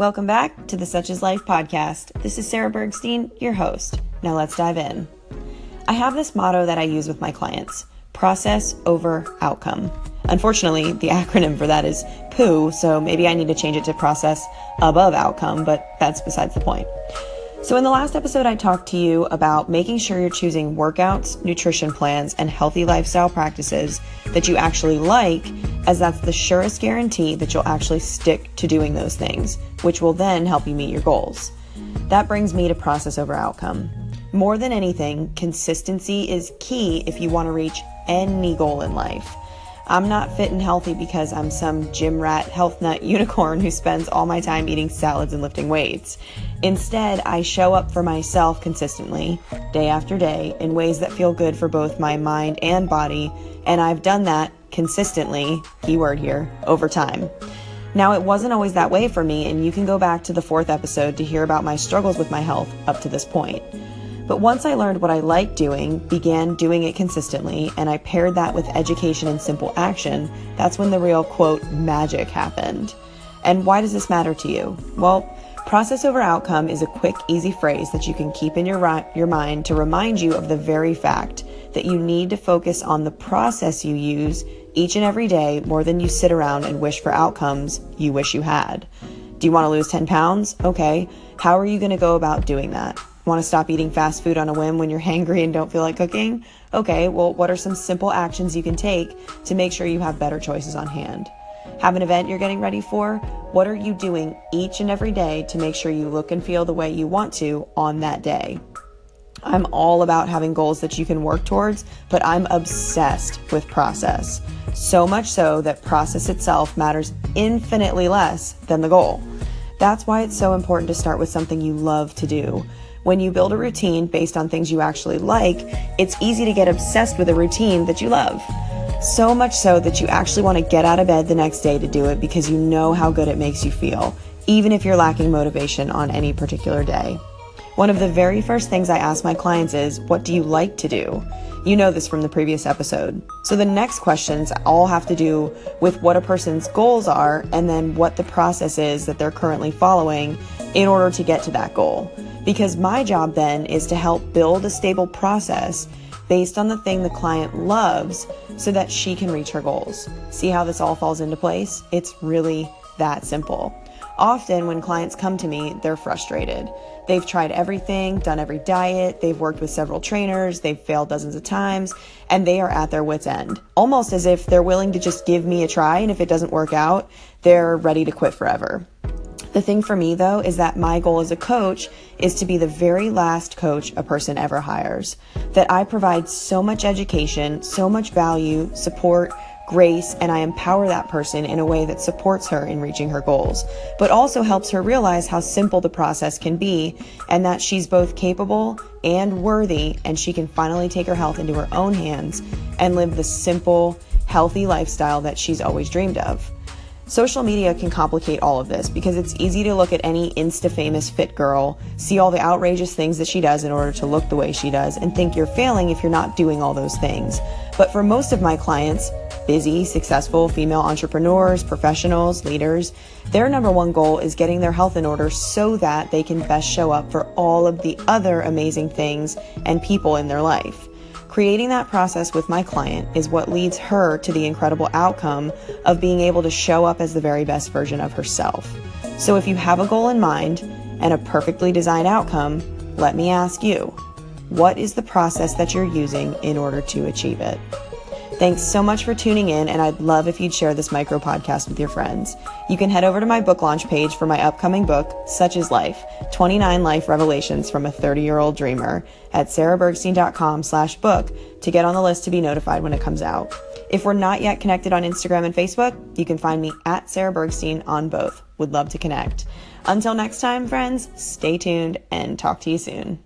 Welcome back to the Such is Life podcast. This is Sarah Bergstein, your host. Now let's dive in. I have this motto that I use with my clients process over outcome. Unfortunately, the acronym for that is POO, so maybe I need to change it to process above outcome, but that's besides the point. So, in the last episode, I talked to you about making sure you're choosing workouts, nutrition plans, and healthy lifestyle practices that you actually like, as that's the surest guarantee that you'll actually stick to doing those things, which will then help you meet your goals. That brings me to process over outcome. More than anything, consistency is key if you want to reach any goal in life. I'm not fit and healthy because I'm some gym rat health nut unicorn who spends all my time eating salads and lifting weights. Instead, I show up for myself consistently, day after day, in ways that feel good for both my mind and body, and I've done that consistently, keyword here, over time. Now, it wasn't always that way for me, and you can go back to the fourth episode to hear about my struggles with my health up to this point. But once I learned what I liked doing, began doing it consistently, and I paired that with education and simple action, that's when the real quote magic happened. And why does this matter to you? Well, process over outcome is a quick, easy phrase that you can keep in your, ri- your mind to remind you of the very fact that you need to focus on the process you use each and every day more than you sit around and wish for outcomes you wish you had. Do you want to lose 10 pounds? Okay. How are you going to go about doing that? Want to stop eating fast food on a whim when you're hangry and don't feel like cooking? Okay, well, what are some simple actions you can take to make sure you have better choices on hand? Have an event you're getting ready for? What are you doing each and every day to make sure you look and feel the way you want to on that day? I'm all about having goals that you can work towards, but I'm obsessed with process. So much so that process itself matters infinitely less than the goal. That's why it's so important to start with something you love to do. When you build a routine based on things you actually like, it's easy to get obsessed with a routine that you love. So much so that you actually want to get out of bed the next day to do it because you know how good it makes you feel, even if you're lacking motivation on any particular day. One of the very first things I ask my clients is, What do you like to do? You know this from the previous episode. So the next questions all have to do with what a person's goals are and then what the process is that they're currently following in order to get to that goal. Because my job then is to help build a stable process based on the thing the client loves so that she can reach her goals. See how this all falls into place? It's really that simple. Often, when clients come to me, they're frustrated. They've tried everything, done every diet, they've worked with several trainers, they've failed dozens of times, and they are at their wits' end. Almost as if they're willing to just give me a try, and if it doesn't work out, they're ready to quit forever. The thing for me though is that my goal as a coach is to be the very last coach a person ever hires. That I provide so much education, so much value, support, grace, and I empower that person in a way that supports her in reaching her goals, but also helps her realize how simple the process can be and that she's both capable and worthy and she can finally take her health into her own hands and live the simple, healthy lifestyle that she's always dreamed of. Social media can complicate all of this because it's easy to look at any insta famous fit girl, see all the outrageous things that she does in order to look the way she does, and think you're failing if you're not doing all those things. But for most of my clients, busy, successful female entrepreneurs, professionals, leaders, their number one goal is getting their health in order so that they can best show up for all of the other amazing things and people in their life. Creating that process with my client is what leads her to the incredible outcome of being able to show up as the very best version of herself. So if you have a goal in mind and a perfectly designed outcome, let me ask you, what is the process that you're using in order to achieve it? Thanks so much for tuning in, and I'd love if you'd share this micro podcast with your friends. You can head over to my book launch page for my upcoming book, Such is Life 29 Life Revelations from a 30 year old dreamer, at sarahbergstein.com slash book to get on the list to be notified when it comes out. If we're not yet connected on Instagram and Facebook, you can find me at Sarah Bergstein on both. Would love to connect. Until next time, friends, stay tuned and talk to you soon.